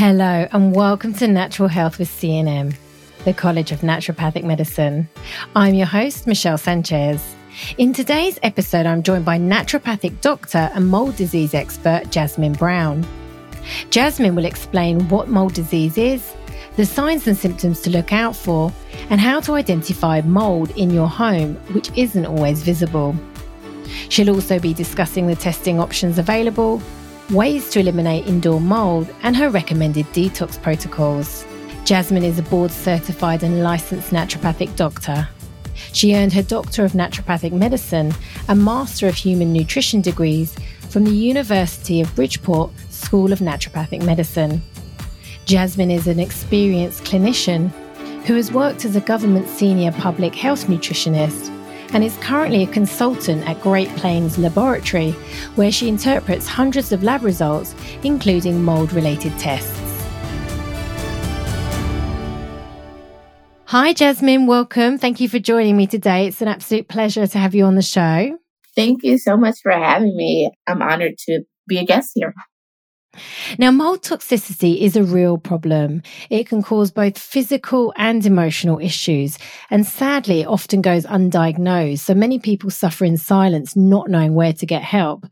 Hello, and welcome to Natural Health with CNM, the College of Naturopathic Medicine. I'm your host, Michelle Sanchez. In today's episode, I'm joined by naturopathic doctor and mold disease expert Jasmine Brown. Jasmine will explain what mold disease is, the signs and symptoms to look out for, and how to identify mold in your home, which isn't always visible. She'll also be discussing the testing options available ways to eliminate indoor mold, and her recommended detox protocols. Jasmine is a board certified and licensed naturopathic doctor. She earned her Doctor of Naturopathic Medicine and Master of Human Nutrition degrees from the University of Bridgeport School of Naturopathic Medicine. Jasmine is an experienced clinician who has worked as a government senior public health nutritionist and is currently a consultant at Great Plains Laboratory, where she interprets hundreds of lab results, including mold related tests. Hi, Jasmine. Welcome. Thank you for joining me today. It's an absolute pleasure to have you on the show. Thank you so much for having me. I'm honored to be a guest here. Now, mold toxicity is a real problem. It can cause both physical and emotional issues, and sadly, it often goes undiagnosed. So many people suffer in silence, not knowing where to get help.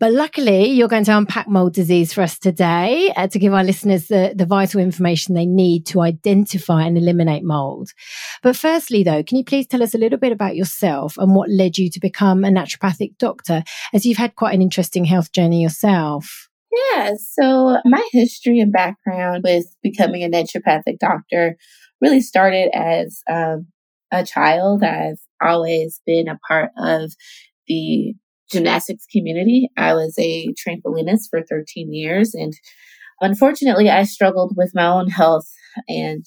But luckily, you're going to unpack mold disease for us today uh, to give our listeners the, the vital information they need to identify and eliminate mold. But firstly, though, can you please tell us a little bit about yourself and what led you to become a naturopathic doctor, as you've had quite an interesting health journey yourself? Yeah, so my history and background with becoming a naturopathic doctor really started as um, a child. I've always been a part of the gymnastics community. I was a trampolinist for 13 years, and unfortunately, I struggled with my own health and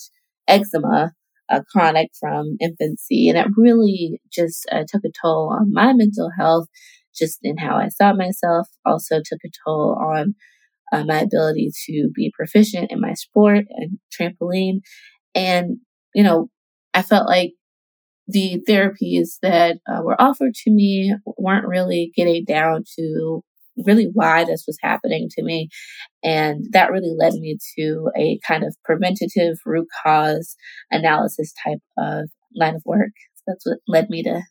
eczema. Uh, chronic from infancy, and it really just uh, took a toll on my mental health just in how I saw myself, also took a toll on uh, my ability to be proficient in my sport and trampoline. And, you know, I felt like the therapies that uh, were offered to me weren't really getting down to really why this was happening to me. And that really led me to a kind of preventative root cause analysis type of line of work. That's what led me to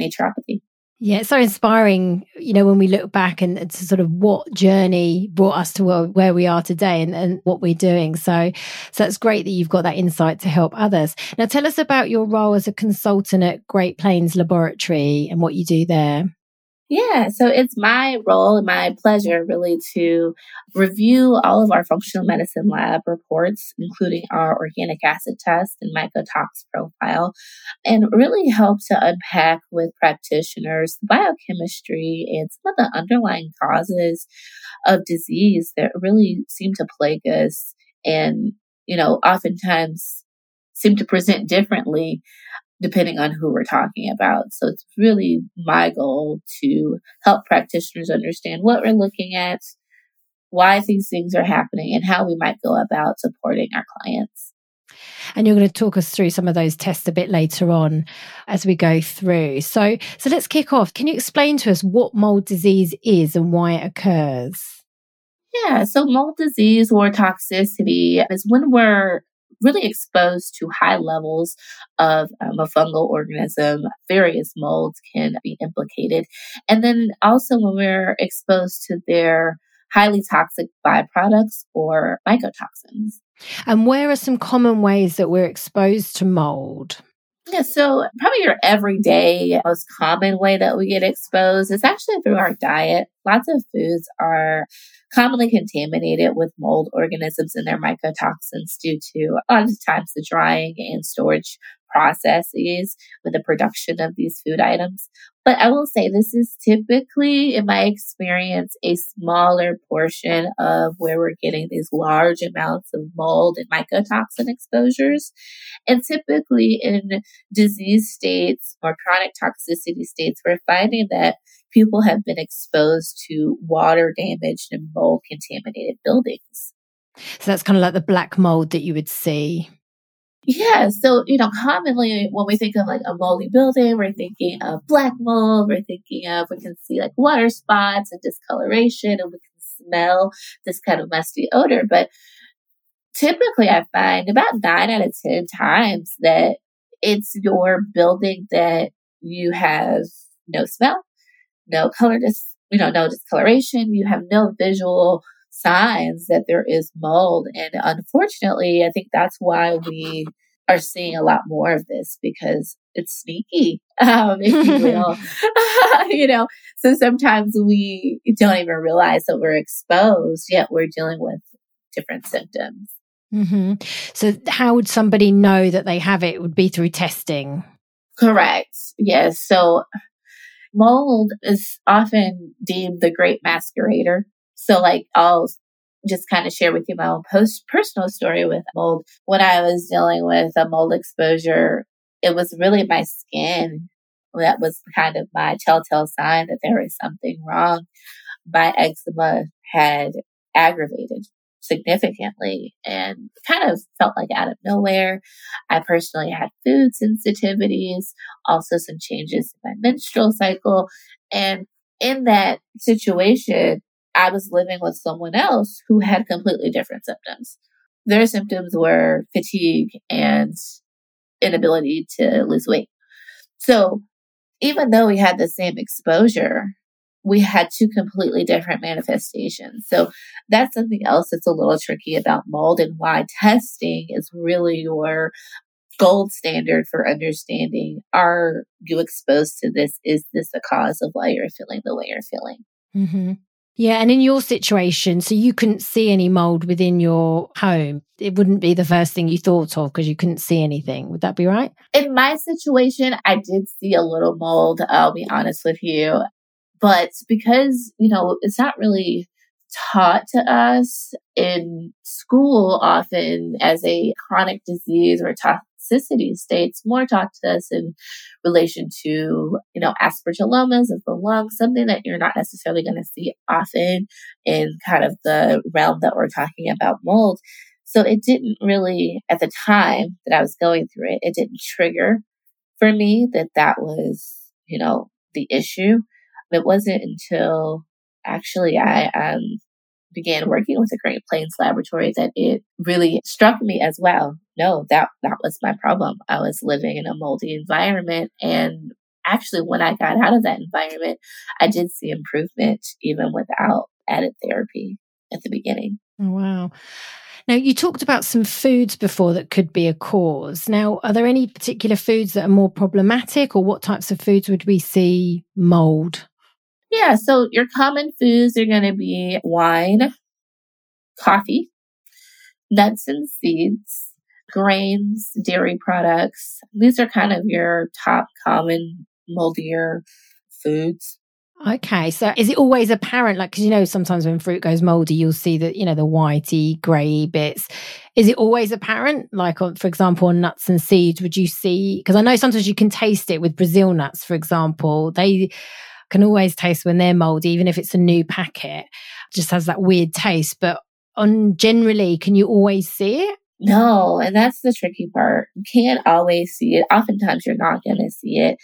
naturopathy. Yeah, it's so inspiring, you know, when we look back and, to sort of what journey brought us to where, where we are today and, and what we're doing. So, so it's great that you've got that insight to help others. Now, tell us about your role as a consultant at Great Plains Laboratory and what you do there. Yeah, so it's my role and my pleasure really to review all of our functional medicine lab reports, including our organic acid test and mycotox profile, and really help to unpack with practitioners the biochemistry and some of the underlying causes of disease that really seem to plague us and, you know, oftentimes seem to present differently depending on who we're talking about. So it's really my goal to help practitioners understand what we're looking at, why these things are happening, and how we might go about supporting our clients. And you're going to talk us through some of those tests a bit later on as we go through. So, so let's kick off. Can you explain to us what mold disease is and why it occurs? Yeah, so mold disease or toxicity is when we're really exposed to high levels of um, a fungal organism, various molds can be implicated. And then also when we're exposed to their highly toxic byproducts or mycotoxins. And where are some common ways that we're exposed to mold? Yeah, so probably your everyday most common way that we get exposed is actually through our diet. Lots of foods are commonly contaminated with mold organisms and their mycotoxins due to a lot of times the drying and storage processes with the production of these food items. But I will say this is typically, in my experience, a smaller portion of where we're getting these large amounts of mold and mycotoxin exposures. And typically in disease states or chronic toxicity states, we're finding that people have been exposed to water damaged and mold contaminated buildings. So that's kind of like the black mold that you would see. Yeah. So, you know, commonly when we think of like a moldy building, we're thinking of black mold. We're thinking of, we can see like water spots and discoloration and we can smell this kind of musty odor. But typically I find about nine out of 10 times that it's your building that you have no smell, no color, dis- you know, no discoloration. You have no visual signs that there is mold. And unfortunately, I think that's why we are seeing a lot more of this because it's sneaky, um, if you will. you know, so sometimes we don't even realize that we're exposed, yet we're dealing with different symptoms. Mm-hmm. So, how would somebody know that they have it? it? Would be through testing. Correct. Yes. So, mold is often deemed the great masquerader. So, like, I'll just kind of share with you my own post personal story with mold. When I was dealing with a mold exposure, it was really my skin that was kind of my telltale sign that there was something wrong. My eczema had aggravated significantly and kind of felt like out of nowhere. I personally had food sensitivities, also some changes in my menstrual cycle. And in that situation, I was living with someone else who had completely different symptoms. Their symptoms were fatigue and inability to lose weight. So even though we had the same exposure, we had two completely different manifestations. So that's something else that's a little tricky about mold and why testing is really your gold standard for understanding are you exposed to this? Is this the cause of why you're feeling the way you're feeling? Mm-hmm. Yeah. And in your situation, so you couldn't see any mold within your home. It wouldn't be the first thing you thought of because you couldn't see anything. Would that be right? In my situation, I did see a little mold. I'll be honest with you. But because, you know, it's not really taught to us in school often as a chronic disease We're or toxicity states, more taught to us in relation to, you know, aspergillomas of the lung, something that you're not necessarily going to see often in kind of the realm that we're talking about mold. So it didn't really, at the time that I was going through it, it didn't trigger for me that that was, you know, the issue. It wasn't until actually I um, began working with the Great Plains Laboratory that it really struck me as well. No, that that was my problem. I was living in a moldy environment and actually when I got out of that environment, I did see improvement even without added therapy at the beginning. Oh, wow. Now, you talked about some foods before that could be a cause. Now, are there any particular foods that are more problematic, or what types of foods would we see mold? Yeah, so your common foods are going to be wine, coffee, nuts and seeds, grains, dairy products. These are kind of your top common moldier foods. Okay, so is it always apparent? Like, because you know, sometimes when fruit goes moldy, you'll see that you know the whitey, grey bits. Is it always apparent? Like, for example, on nuts and seeds, would you see? Because I know sometimes you can taste it with Brazil nuts, for example. They can always taste when they're moldy, even if it's a new packet. just has that weird taste. But on generally, can you always see it? No, and that's the tricky part. You can't always see it. Oftentimes, you're not going to see it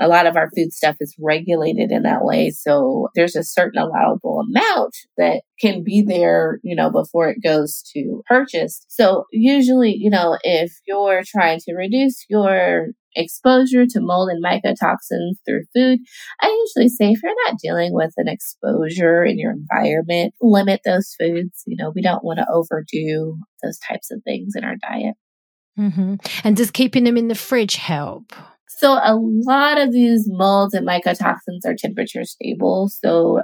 a lot of our food stuff is regulated in that way. So there's a certain allowable amount that can be there, you know, before it goes to purchase. So usually, you know, if you're trying to reduce your exposure to mold and mycotoxins through food, I usually say if you're not dealing with an exposure in your environment, limit those foods. You know, we don't want to overdo those types of things in our diet. Mm-hmm. And does keeping them in the fridge help? So a lot of these molds and mycotoxins are temperature stable. So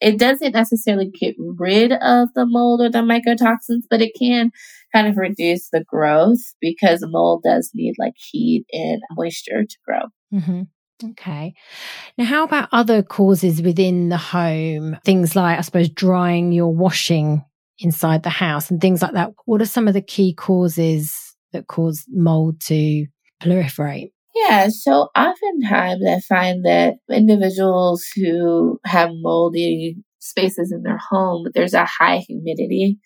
it doesn't necessarily get rid of the mold or the mycotoxins, but it can kind of reduce the growth because mold does need like heat and moisture to grow. Mm-hmm. Okay. Now, how about other causes within the home? Things like, I suppose, drying your washing inside the house and things like that. What are some of the key causes that cause mold to proliferate? Yeah, so oftentimes I find that individuals who have moldy spaces in their home, there's a high humidity.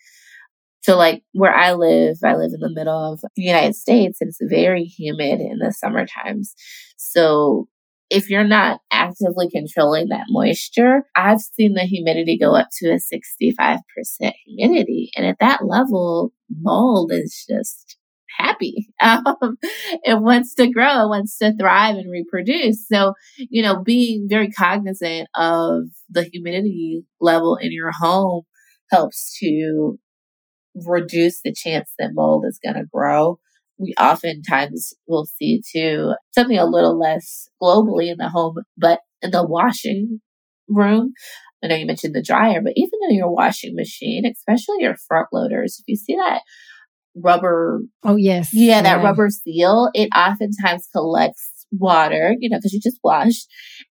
So, like where I live, I live in the middle of the United States and it's very humid in the summer times. So, if you're not actively controlling that moisture, I've seen the humidity go up to a 65% humidity. And at that level, mold is just happy. Um, it wants to grow, it wants to thrive and reproduce. So, you know, being very cognizant of the humidity level in your home helps to reduce the chance that mold is going to grow. We oftentimes will see too something a little less globally in the home, but in the washing room. I know you mentioned the dryer, but even in your washing machine, especially your front loaders, if you see that rubber. Oh, yes. Yeah, that yeah. rubber seal, it oftentimes collects water, you know, because you just washed.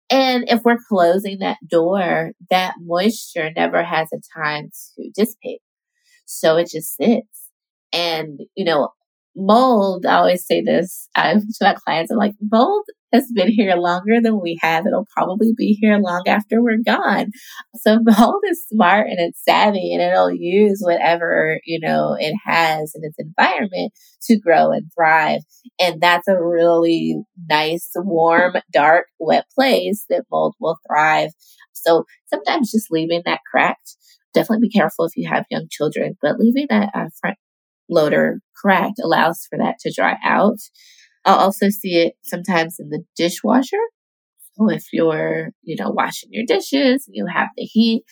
And if we're closing that door, that moisture never has a time to dissipate. So it just sits. And, you know, mold, I always say this um, to my clients, I'm like, mold has been here longer than we have. It'll probably be here long after we're gone. So mold is smart and it's savvy and it'll use whatever, you know, it has in its environment to grow and thrive. And that's a really nice, warm, dark, wet place that mold will thrive. So sometimes just leaving that cracked definitely be careful if you have young children, but leaving that uh, front loader cracked allows for that to dry out. I'll also see it sometimes in the dishwasher. So if you're, you know, washing your dishes, you have the heat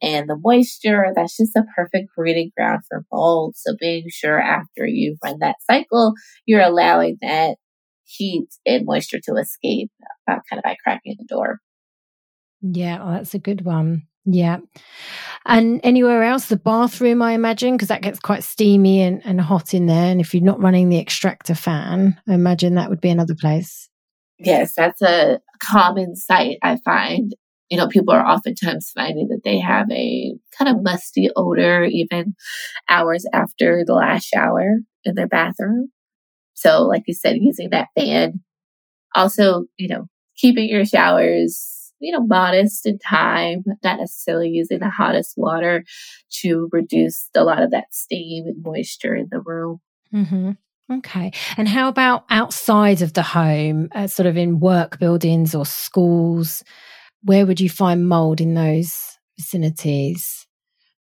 and the moisture, that's just a perfect breeding ground for mold. So being sure after you run that cycle, you're allowing that heat and moisture to escape uh, kind of by cracking the door. Yeah, well, that's a good one. Yeah. And anywhere else, the bathroom, I imagine, because that gets quite steamy and, and hot in there. And if you're not running the extractor fan, I imagine that would be another place. Yes, that's a common sight I find. You know, people are oftentimes finding that they have a kind of musty odor even hours after the last shower in their bathroom. So, like you said, using that fan. Also, you know, keeping your showers you know, modest in time, not necessarily using the hottest water to reduce a lot of that steam and moisture in the room. Mm-hmm. Okay. And how about outside of the home, uh, sort of in work buildings or schools? Where would you find mold in those vicinities?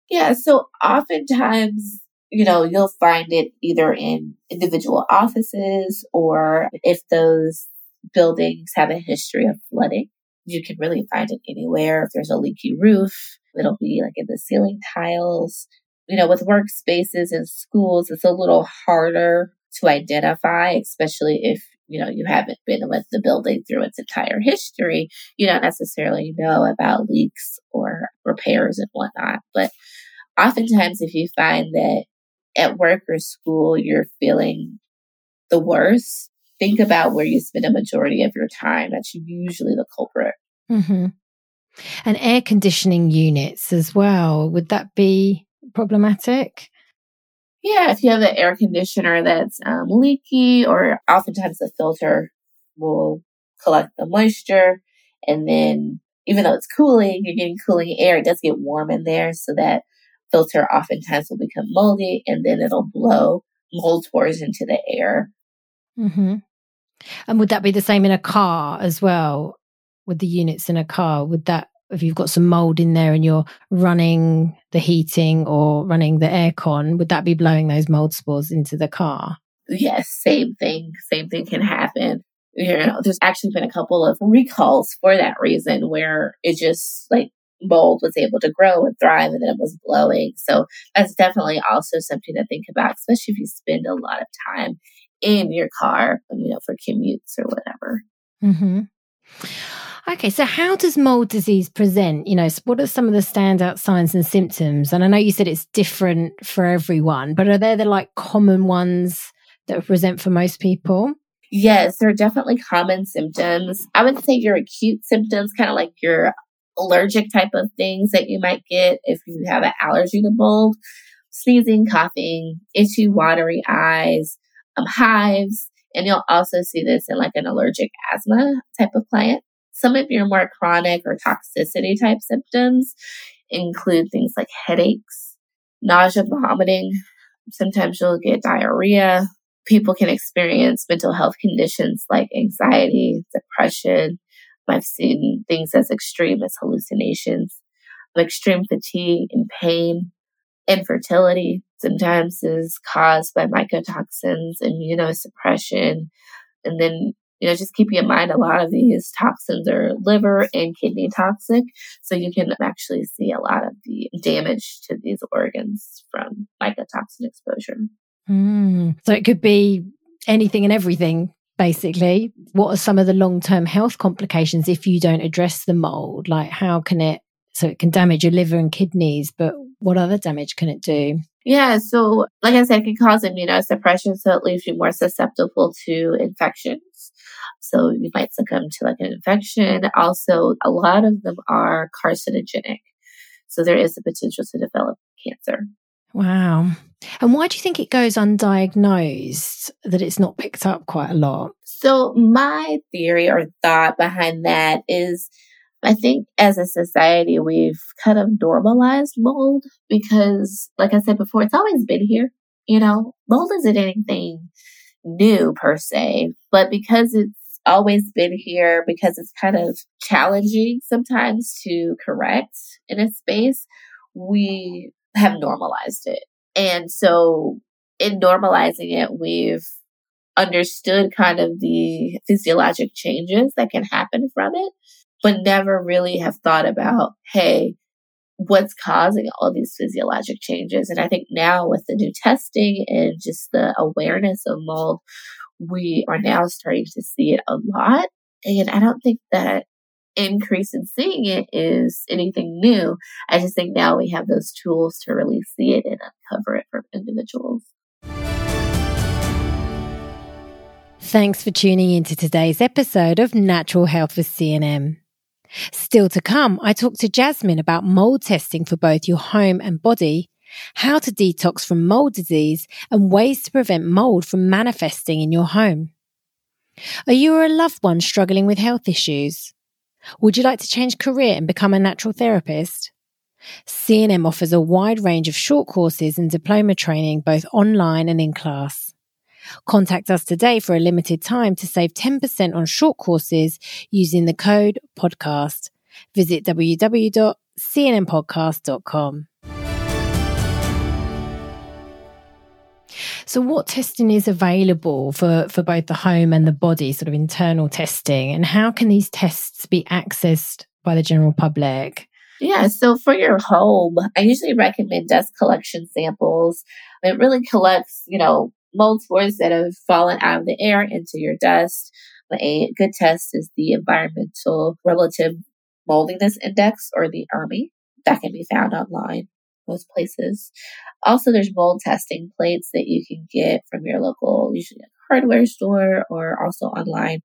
Yeah. So oftentimes, you know, you'll find it either in individual offices or if those buildings have a history of flooding. You can really find it anywhere. If there's a leaky roof, it'll be like in the ceiling tiles. You know, with workspaces and schools, it's a little harder to identify, especially if, you know, you haven't been with the building through its entire history. You don't necessarily know about leaks or repairs and whatnot. But oftentimes, if you find that at work or school, you're feeling the worst, think about where you spend a majority of your time. That's usually the culprit. Mm-hmm. And air conditioning units as well. Would that be problematic? Yeah, if you have an air conditioner that's um, leaky, or oftentimes the filter will collect the moisture, and then even though it's cooling, you're getting cooling air, it does get warm in there, so that filter oftentimes will become moldy, and then it'll blow mold spores into the air. Mm-hmm. And would that be the same in a car as well? With the units in a car, would that if you've got some mold in there and you're running the heating or running the aircon, would that be blowing those mold spores into the car? Yes, same thing. Same thing can happen. You know, there's actually been a couple of recalls for that reason where it just like mold was able to grow and thrive and then it was blowing. So that's definitely also something to think about, especially if you spend a lot of time in your car, you know, for commutes or whatever. Mm-hmm. Okay, so how does mold disease present? You know, what are some of the standout signs and symptoms? And I know you said it's different for everyone, but are there the like common ones that present for most people? Yes, there are definitely common symptoms. I would say your acute symptoms, kind of like your allergic type of things that you might get if you have an allergy to mold sneezing, coughing, itchy, watery eyes, um, hives. And you'll also see this in like an allergic asthma type of client. Some of your more chronic or toxicity type symptoms include things like headaches, nausea, vomiting. Sometimes you'll get diarrhea. People can experience mental health conditions like anxiety, depression. I've seen things as extreme as hallucinations, extreme fatigue and pain, infertility. Sometimes is caused by mycotoxins, immunosuppression, and then you know, just keeping in mind a lot of these toxins are liver and kidney toxic. So you can actually see a lot of the damage to these organs from mycotoxin exposure. Mm. So it could be anything and everything, basically. What are some of the long term health complications if you don't address the mold? Like, how can it, so it can damage your liver and kidneys, but what other damage can it do? Yeah, so like I said, it can cause immunosuppression, so it leaves you more susceptible to infections. So you might succumb to like an infection. Also, a lot of them are carcinogenic. So there is the potential to develop cancer. Wow. And why do you think it goes undiagnosed, that it's not picked up quite a lot? So, my theory or thought behind that is I think as a society, we've kind of normalized mold because, like I said before, it's always been here. You know, mold isn't anything new per se, but because it's always been here, because it's kind of challenging sometimes to correct in a space, we have normalized it. And so in normalizing it, we've understood kind of the physiologic changes that can happen from it but never really have thought about, hey, what's causing all these physiologic changes. And I think now with the new testing and just the awareness of mold, we are now starting to see it a lot. And I don't think that increase in seeing it is anything new. I just think now we have those tools to really see it and uncover it for individuals. Thanks for tuning into today's episode of Natural Health with CNM. Still to come, I talk to Jasmine about mold testing for both your home and body, how to detox from mold disease, and ways to prevent mold from manifesting in your home. Are you or a loved one struggling with health issues? Would you like to change career and become a natural therapist? CNM offers a wide range of short courses and diploma training both online and in class. Contact us today for a limited time to save 10% on short courses using the code podcast. Visit www.cnmpodcast.com. So, what testing is available for, for both the home and the body, sort of internal testing, and how can these tests be accessed by the general public? Yeah, so for your home, I usually recommend dust collection samples. It really collects, you know, mold spores that have fallen out of the air into your dust. A good test is the Environmental Relative Moldiness Index or the ERMI. That can be found online most places. Also, there's mold testing plates that you can get from your local, usually hardware store or also online.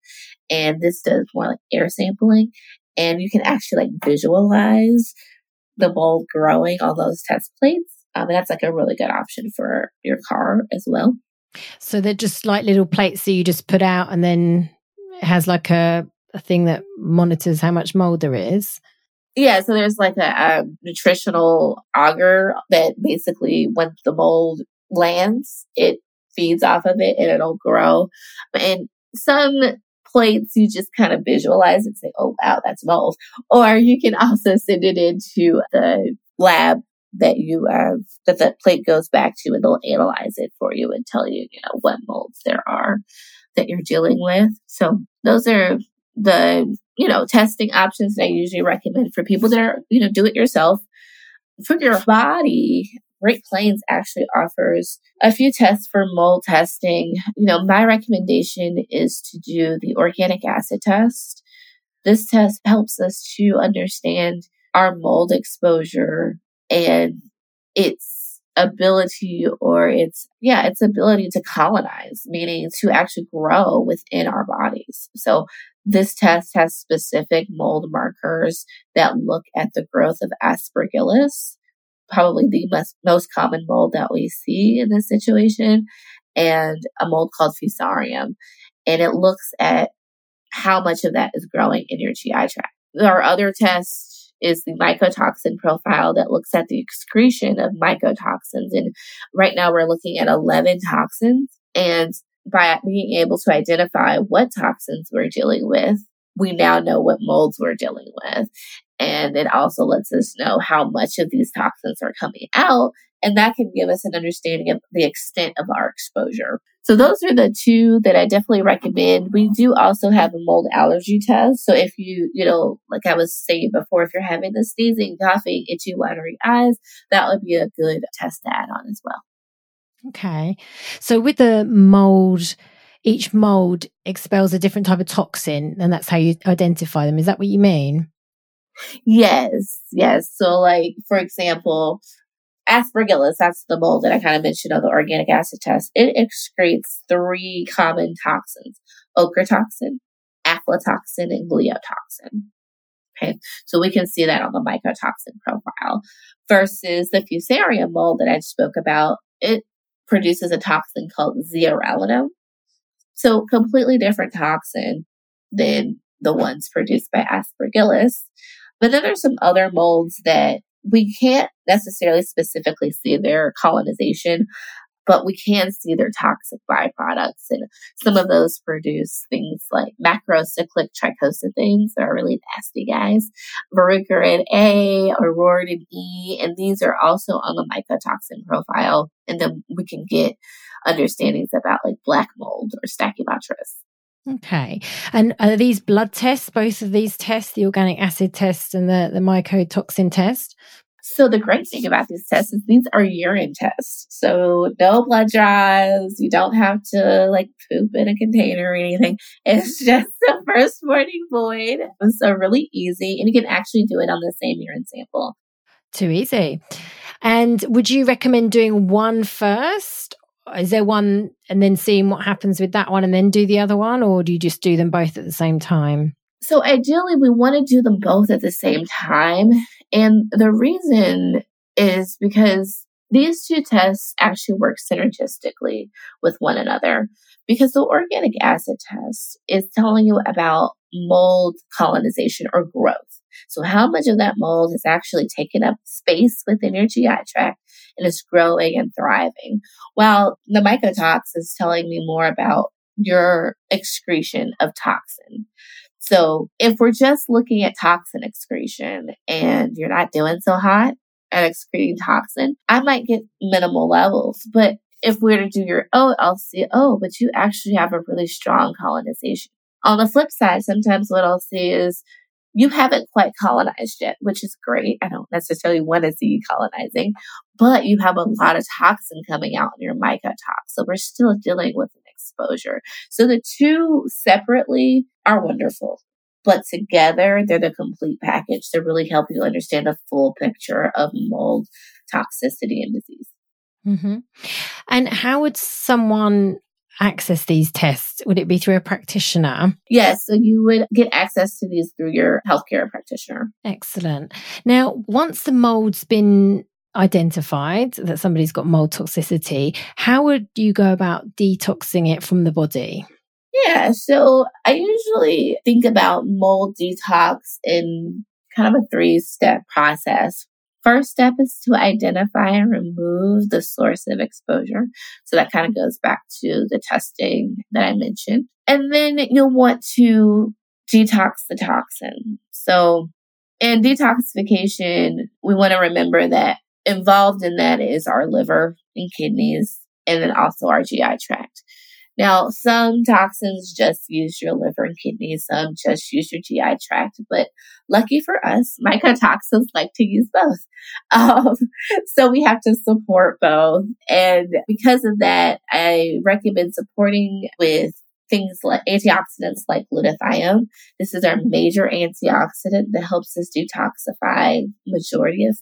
And this does more like air sampling. And you can actually like visualize the mold growing on those test plates. Um, and that's like a really good option for your car as well. So they're just like little plates that you just put out and then it has like a, a thing that monitors how much mold there is. Yeah, so there's like a, a nutritional agar that basically when the mold lands, it feeds off of it and it'll grow. And some plates you just kind of visualize and say, oh wow, that's mold. Or you can also send it into the lab that you have that that plate goes back to and they'll analyze it for you and tell you you know what molds there are that you're dealing with so those are the you know testing options that i usually recommend for people that are you know do it yourself for your body Great Plains actually offers a few tests for mold testing. You know, my recommendation is to do the organic acid test. This test helps us to understand our mold exposure and its ability or its yeah its ability to colonize meaning to actually grow within our bodies. So this test has specific mold markers that look at the growth of aspergillus probably the most, most common mold that we see in this situation and a mold called fusarium. And it looks at how much of that is growing in your gi tract. There are other tests is the mycotoxin profile that looks at the excretion of mycotoxins. And right now we're looking at 11 toxins. And by being able to identify what toxins we're dealing with, we now know what molds we're dealing with. And it also lets us know how much of these toxins are coming out And that can give us an understanding of the extent of our exposure. So those are the two that I definitely recommend. We do also have a mold allergy test. So if you, you know, like I was saying before, if you're having the sneezing, coughing, itchy, watery eyes, that would be a good test to add on as well. Okay. So with the mold, each mold expels a different type of toxin and that's how you identify them. Is that what you mean? Yes, yes. So like for example, aspergillus, that's the mold that I kind of mentioned on the organic acid test. It excretes three common toxins, ochratoxin, aflatoxin, and gliotoxin. Okay. So we can see that on the mycotoxin profile versus the fusarium mold that I spoke about. It produces a toxin called zearalenone. So completely different toxin than the ones produced by aspergillus. But then there's some other molds that we can't necessarily specifically see their colonization, but we can see their toxic byproducts. And some of those produce things like macrocyclic trichothecenes that are really nasty guys, verrucarin A, auroridin E, and these are also on the mycotoxin profile. And then we can get understandings about like black mold or stachybotrys. Okay. And are these blood tests, both of these tests, the organic acid test and the, the mycotoxin test? So the great thing about these tests is these are urine tests. So no blood draws. You don't have to like poop in a container or anything. It's just the first morning void. So really easy. And you can actually do it on the same urine sample. Too easy. And would you recommend doing one first is there one and then seeing what happens with that one and then do the other one or do you just do them both at the same time? So ideally we want to do them both at the same time. And the reason is because these two tests actually work synergistically with one another. Because the organic acid test is telling you about mold colonization or growth. So how much of that mold has actually taken up space within your GI tract and is growing and thriving. While the mycotox is telling me more about your excretion of toxin. So if we're just looking at toxin excretion and you're not doing so hot at excreting toxin, I might get minimal levels. But if we were to do your O, I'll see, oh, but you actually have a really strong colonization. On the flip side, sometimes what I'll see is you haven't quite colonized yet, which is great. I don't necessarily want to see you colonizing, but you have a lot of toxin coming out in your mycotox. So we're still dealing with an exposure. So the two separately are wonderful, but together they're the complete package to really help you understand the full picture of mold toxicity and disease. Mm-hmm. And how would someone access these tests? Would it be through a practitioner? Yes. So you would get access to these through your healthcare practitioner. Excellent. Now, once the mold's been identified that somebody's got mold toxicity, how would you go about detoxing it from the body? Yeah, so I usually think about mold detox in kind of a three step process. First step is to identify and remove the source of exposure. So that kind of goes back to the testing that I mentioned. And then you'll want to detox the toxin. So in detoxification, we want to remember that involved in that is our liver and kidneys and then also our GI tract. Now, some toxins just use your liver and kidneys, some just use your GI tract, but lucky for us, mycotoxins like to use both. Um, so we have to support both. And because of that, I recommend supporting with things like antioxidants like glutathione. This is our major antioxidant that helps us detoxify majority of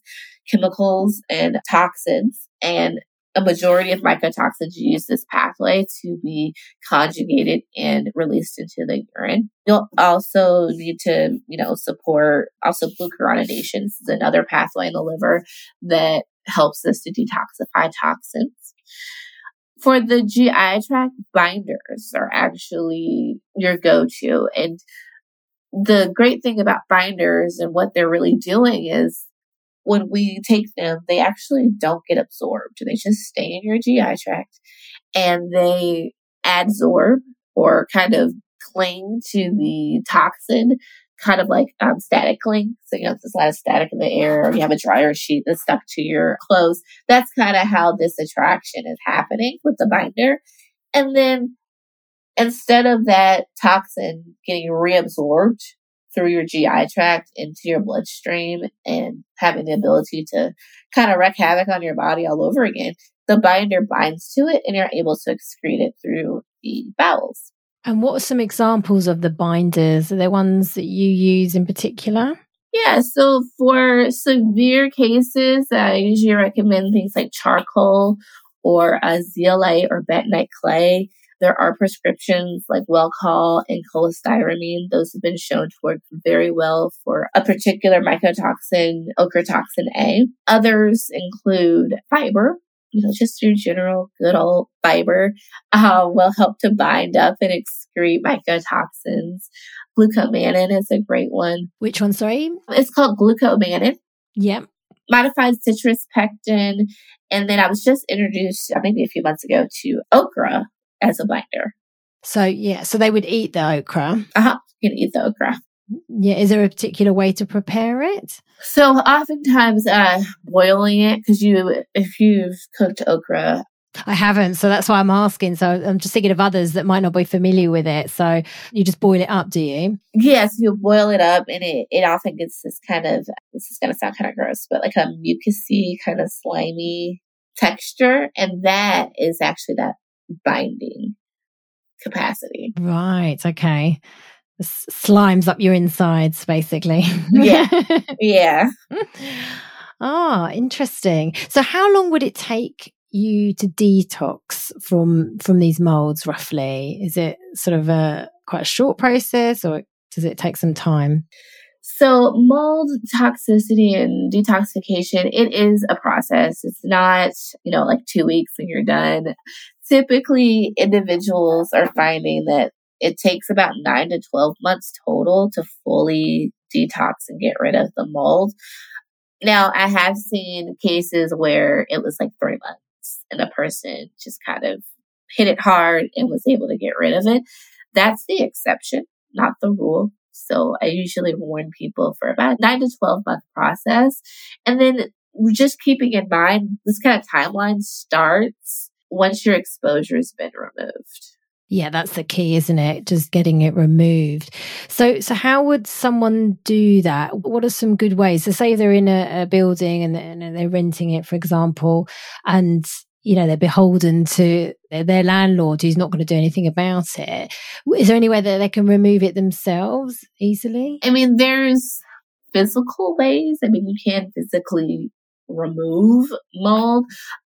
chemicals and toxins. And a majority of mycotoxins use this pathway to be conjugated and released into the urine. You'll also need to, you know, support also glucuronidation. Is another pathway in the liver that helps us to detoxify toxins. For the GI tract, binders are actually your go-to. And the great thing about binders and what they're really doing is when we take them, they actually don't get absorbed. They just stay in your GI tract and they adsorb or kind of cling to the toxin kind of like um, static cling. So, you know, there's a lot of static in the air, or you have a dryer sheet that's stuck to your clothes. That's kind of how this attraction is happening with the binder. And then instead of that toxin getting reabsorbed through your GI tract into your bloodstream and having the ability to kind of wreak havoc on your body all over again, the binder binds to it and you're able to excrete it through the bowels. And what are some examples of the binders? Are there ones that you use in particular? Yeah, so for severe cases, I usually recommend things like charcoal or a zeolite or bentonite clay. There are prescriptions like Welchol and cholestyramine. Those have been shown to work very well for a particular mycotoxin, ochratoxin A. Others include fiber, you know, just your general good old fiber uh, will help to bind up and excrete mycotoxins. Glucomannan is a great one. Which one, sorry? It's called glucomannan. Yep. Modified citrus pectin. And then I was just introduced uh, maybe a few months ago to okra as a binder. So, yeah, so they would eat the okra. Uh huh. You can eat the okra. Yeah. Is there a particular way to prepare it? So oftentimes, uh, boiling it because you, if you've cooked okra, I haven't, so that's why I'm asking. So I'm just thinking of others that might not be familiar with it. So you just boil it up, do you? Yes, you boil it up, and it it often gets this kind of this is going to sound kind of gross, but like a mucusy kind of slimy texture, and that is actually that binding capacity. Right. Okay slimes up your insides, basically. Yeah. yeah. Ah, interesting. So how long would it take you to detox from from these molds roughly? Is it sort of a quite a short process or does it take some time? So mold toxicity and detoxification, it is a process. It's not, you know, like two weeks and you're done. Typically individuals are finding that it takes about nine to 12 months total to fully detox and get rid of the mold. Now, I have seen cases where it was like three months and the person just kind of hit it hard and was able to get rid of it. That's the exception, not the rule. So I usually warn people for about nine to 12 month process. And then just keeping in mind, this kind of timeline starts once your exposure has been removed. Yeah, that's the key, isn't it? Just getting it removed. So, so how would someone do that? What are some good ways? So, say they're in a, a building and, and they're renting it, for example, and you know they're beholden to their landlord who's not going to do anything about it. Is there any way that they can remove it themselves easily? I mean, there's physical ways. I mean, you can physically remove mold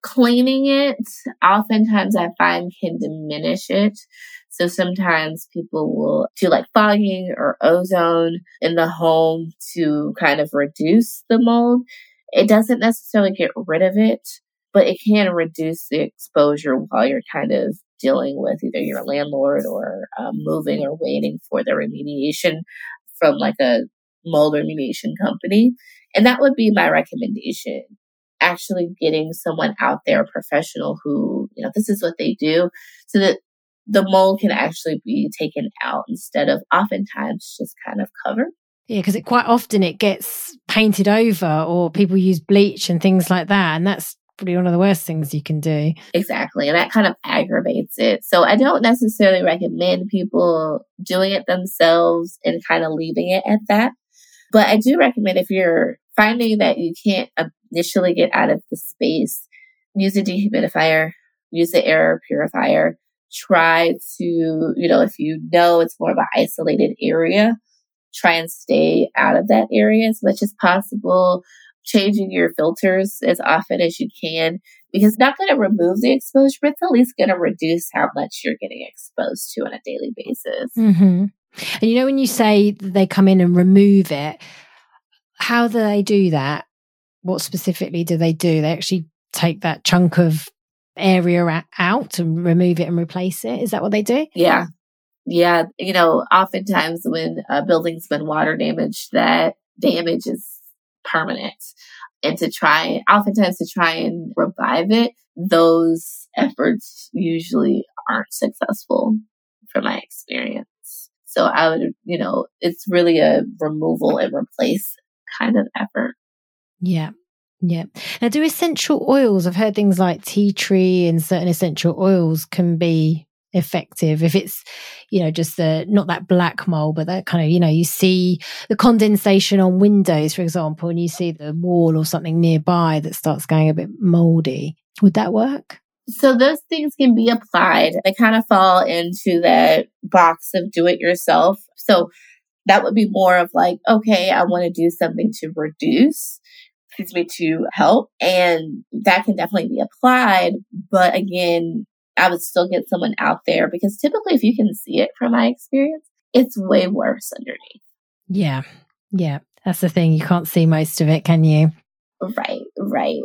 cleaning it oftentimes I find can diminish it. So sometimes people will do like fogging or ozone in the home to kind of reduce the mold. It doesn't necessarily get rid of it, but it can reduce the exposure while you're kind of dealing with either your landlord or um, moving or waiting for the remediation from like a mold remediation company. And that would be my recommendation actually getting someone out there, a professional who, you know, this is what they do so that the mold can actually be taken out instead of oftentimes just kind of covered. Yeah, because it quite often it gets painted over or people use bleach and things like that. And that's probably one of the worst things you can do. Exactly. And that kind of aggravates it. So I don't necessarily recommend people doing it themselves and kind of leaving it at that. But I do recommend if you're finding that you can't initially get out of the space, use a dehumidifier, use the air purifier, try to, you know, if you know it's more of an isolated area, try and stay out of that area as much as possible, changing your filters as often as you can, because it's not going to remove the exposure, but it's at least going to reduce how much you're getting exposed to on a daily basis. Mm-hmm. And you know, when you say they come in and remove it, how do they do that? What specifically do they do? They actually take that chunk of area out and remove it and replace it. Is that what they do? Yeah. Yeah. You know, oftentimes when a building's been water damaged, that damage is permanent. And to try, oftentimes to try and revive it, those efforts usually aren't successful from my experience. So I would, you know, it's really a removal and replace kind of effort. Yeah. Yeah. Now, do essential oils, I've heard things like tea tree and certain essential oils can be effective if it's, you know, just the, not that black mold, but that kind of, you know, you see the condensation on windows, for example, and you see the wall or something nearby that starts going a bit moldy. Would that work? So those things can be applied. They kind of fall into that box of do it yourself. So that would be more of like, okay, I want to do something to reduce, excuse me, to help. And that can definitely be applied. But again, I would still get someone out there because typically if you can see it from my experience, it's way worse underneath. Yeah. Yeah. That's the thing. You can't see most of it, can you? Right. Right.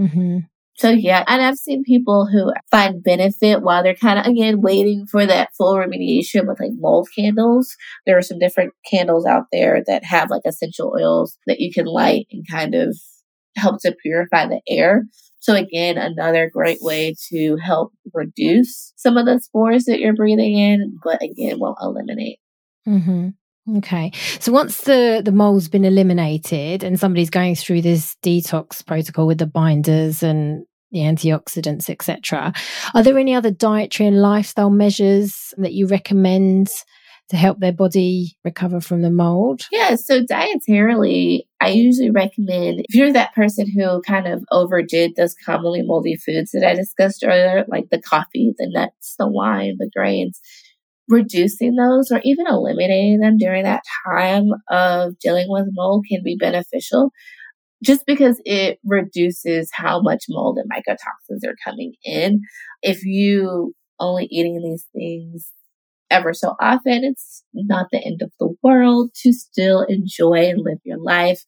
Mm-hmm. So yeah, and I've seen people who find benefit while they're kind of again waiting for that full remediation with like mold candles. There are some different candles out there that have like essential oils that you can light and kind of help to purify the air. So again, another great way to help reduce some of the spores that you're breathing in, but again, won't eliminate. Mm-hmm. Okay. So once the, the mold's been eliminated and somebody's going through this detox protocol with the binders and the antioxidants, etc., are there any other dietary and lifestyle measures that you recommend to help their body recover from the mold? Yeah, so dietarily, I usually recommend if you're that person who kind of overdid those commonly moldy foods that I discussed earlier, like the coffee, the nuts, the wine, the grains, reducing those or even eliminating them during that time of dealing with mold can be beneficial just because it reduces how much mold and mycotoxins are coming in. If you only eating these things ever so often, it's not the end of the world to still enjoy and live your life.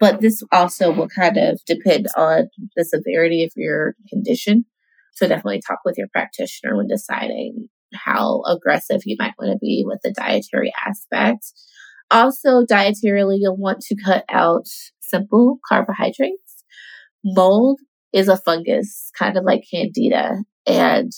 But this also will kind of depend on the severity of your condition. So definitely talk with your practitioner when deciding how aggressive you might want to be with the dietary aspect. Also, dietarily, you'll want to cut out simple carbohydrates. Mold is a fungus, kind of like candida, and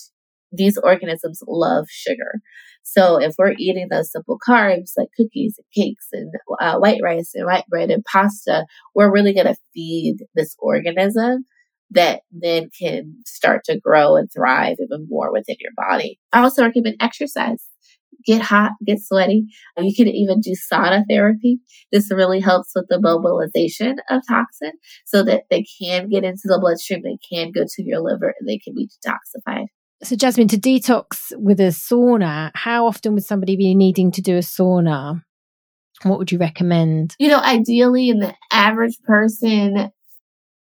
these organisms love sugar. So if we're eating those simple carbs like cookies and cakes and uh, white rice and white bread and pasta, we're really going to feed this organism that then can start to grow and thrive even more within your body. I also recommend exercise. Get hot, get sweaty. You can even do sauna therapy. This really helps with the mobilization of toxin so that they can get into the bloodstream, they can go to your liver, and they can be detoxified. So, Jasmine, to detox with a sauna, how often would somebody be needing to do a sauna? What would you recommend? You know, ideally, in the average person,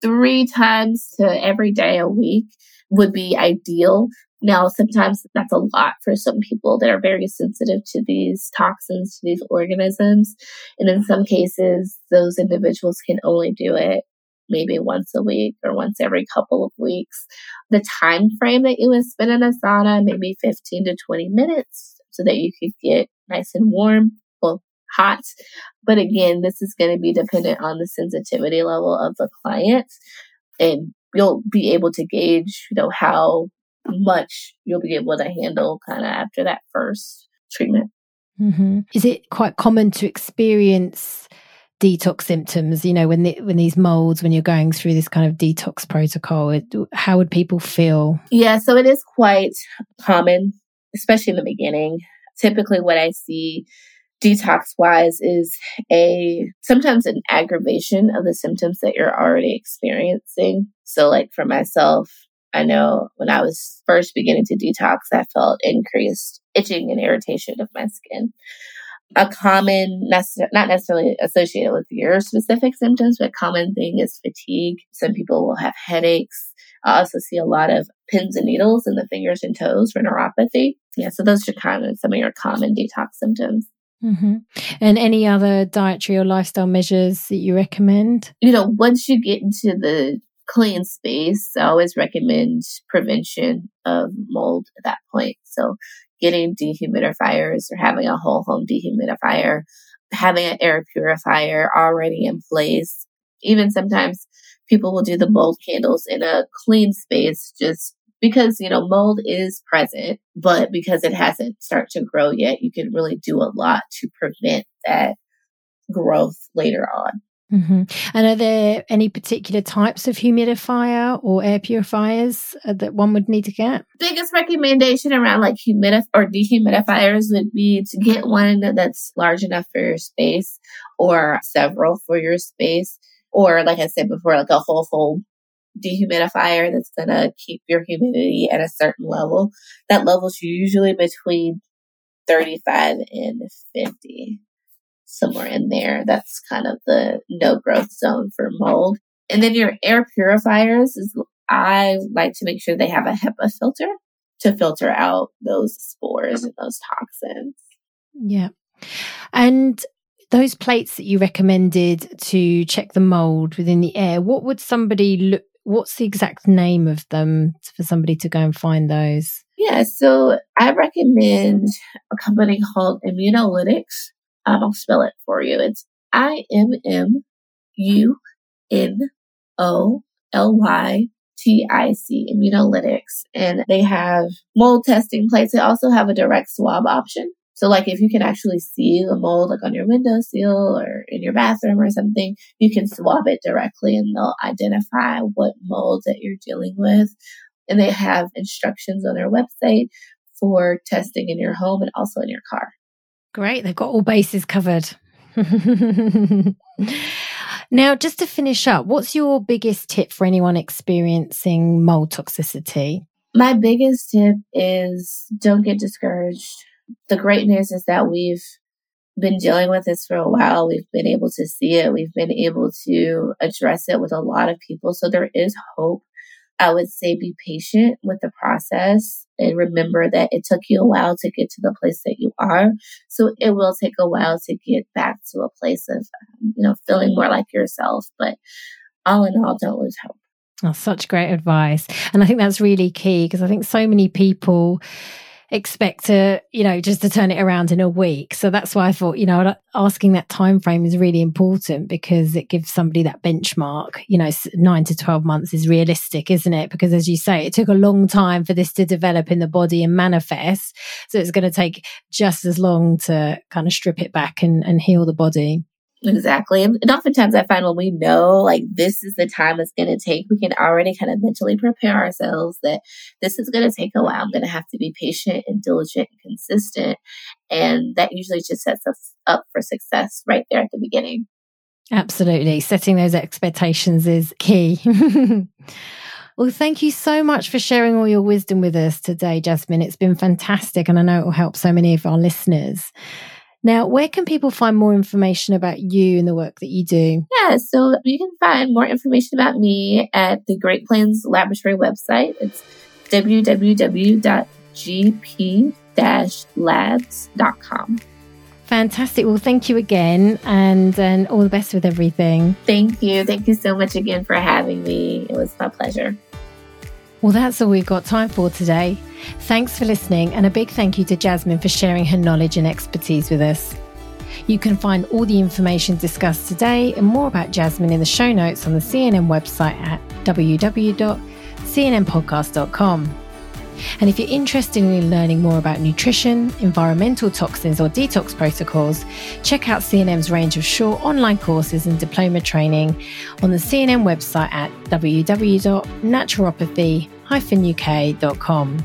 three times to every day a week would be ideal. Now, sometimes that's a lot for some people that are very sensitive to these toxins, to these organisms. And in some cases, those individuals can only do it maybe once a week or once every couple of weeks. The time frame that you would spend in a sauna, maybe 15 to 20 minutes so that you could get nice and warm. Well, hot. But again, this is going to be dependent on the sensitivity level of the client. And you'll be able to gauge, you know, how much you'll be able to handle kind of after that first treatment. Mm-hmm. Is it quite common to experience detox symptoms? You know, when the, when these molds, when you're going through this kind of detox protocol, it, how would people feel? Yeah, so it is quite common, especially in the beginning. Typically, what I see detox wise is a sometimes an aggravation of the symptoms that you're already experiencing. So, like for myself, I know when I was first beginning to detox, I felt increased itching and irritation of my skin. A common, not necessarily associated with your specific symptoms, but common thing is fatigue. Some people will have headaches. I also see a lot of pins and needles in the fingers and toes for neuropathy. Yeah, so those are kind of some of your common detox symptoms. Mm-hmm. And any other dietary or lifestyle measures that you recommend? You know, once you get into the clean space, I always recommend prevention of mold at that point. So getting dehumidifiers or having a whole home dehumidifier, having an air purifier already in place. Even sometimes people will do the mold candles in a clean space just because, you know, mold is present, but because it hasn't started to grow yet, you can really do a lot to prevent that growth later on. Mm-hmm. And are there any particular types of humidifier or air purifiers uh, that one would need to get? Biggest recommendation around like humidif or dehumidifiers would be to get one that's large enough for your space or several for your space. Or like I said before, like a whole home dehumidifier that's going to keep your humidity at a certain level. That level's usually between 35 and 50 somewhere in there. That's kind of the no growth zone for mold. And then your air purifiers is I like to make sure they have a HEPA filter to filter out those spores and those toxins. Yeah. And those plates that you recommended to check the mold within the air, what would somebody look what's the exact name of them for somebody to go and find those? Yeah, so I recommend a company called Immunolytics. Um, I'll spell it for you. It's I M M U N O L Y T I C, Immunolytics. And they have mold testing plates. They also have a direct swab option. So like if you can actually see the mold like on your windowsill or in your bathroom or something, you can swab it directly and they'll identify what mold that you're dealing with. And they have instructions on their website for testing in your home and also in your car. Great. They've got all bases covered. now, just to finish up, what's your biggest tip for anyone experiencing mold toxicity? My biggest tip is don't get discouraged. The great news is that we've been dealing with this for a while. We've been able to see it. We've been able to address it with a lot of people. So there is hope. I would say be patient with the process and remember that it took you a while to get to the place that you are. So it will take a while to get back to a place of, um, you know, feeling more like yourself. But all in all, don't lose hope. Oh, such great advice. And I think that's really key because I think so many people expect to you know just to turn it around in a week. So that's why i thought you know asking that time frame is really important because it gives somebody that benchmark you know 9 to 12 months is realistic isn't it? Because as you say it took a long time for this to develop in the body and manifest. So it's going to take just as long to kind of strip it back and, and heal the body Exactly. And oftentimes I find when we know like this is the time it's going to take, we can already kind of mentally prepare ourselves that this is going to take a while. I'm going to have to be patient and diligent and consistent. And that usually just sets us up for success right there at the beginning. Absolutely. Setting those expectations is key. Well, thank you so much for sharing all your wisdom with us today, Jasmine. It's been fantastic, and I know it will help so many of our listeners. Now, where can people find more information about you and the work that you do? Yeah, so you can find more information about me at the Great Plains Laboratory website. It's www.gp-labs.com. Fantastic. Well, thank you again and, and all the best with everything. Thank you. Thank you so much again for having me. It was my pleasure. Well, that's all we've got time for today. Thanks for listening, and a big thank you to Jasmine for sharing her knowledge and expertise with us. You can find all the information discussed today and more about Jasmine in the show notes on the CNM website at www.cnnpodcast.com. And if you're interested in learning more about nutrition, environmental toxins, or detox protocols, check out CNM's range of short online courses and diploma training on the CNM website at www.naturopathy-uk.com.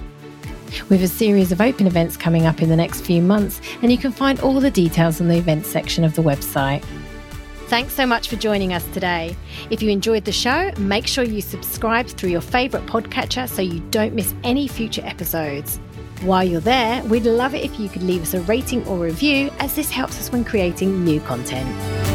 We have a series of open events coming up in the next few months, and you can find all the details on the events section of the website. Thanks so much for joining us today. If you enjoyed the show, make sure you subscribe through your favourite podcatcher so you don't miss any future episodes. While you're there, we'd love it if you could leave us a rating or review, as this helps us when creating new content.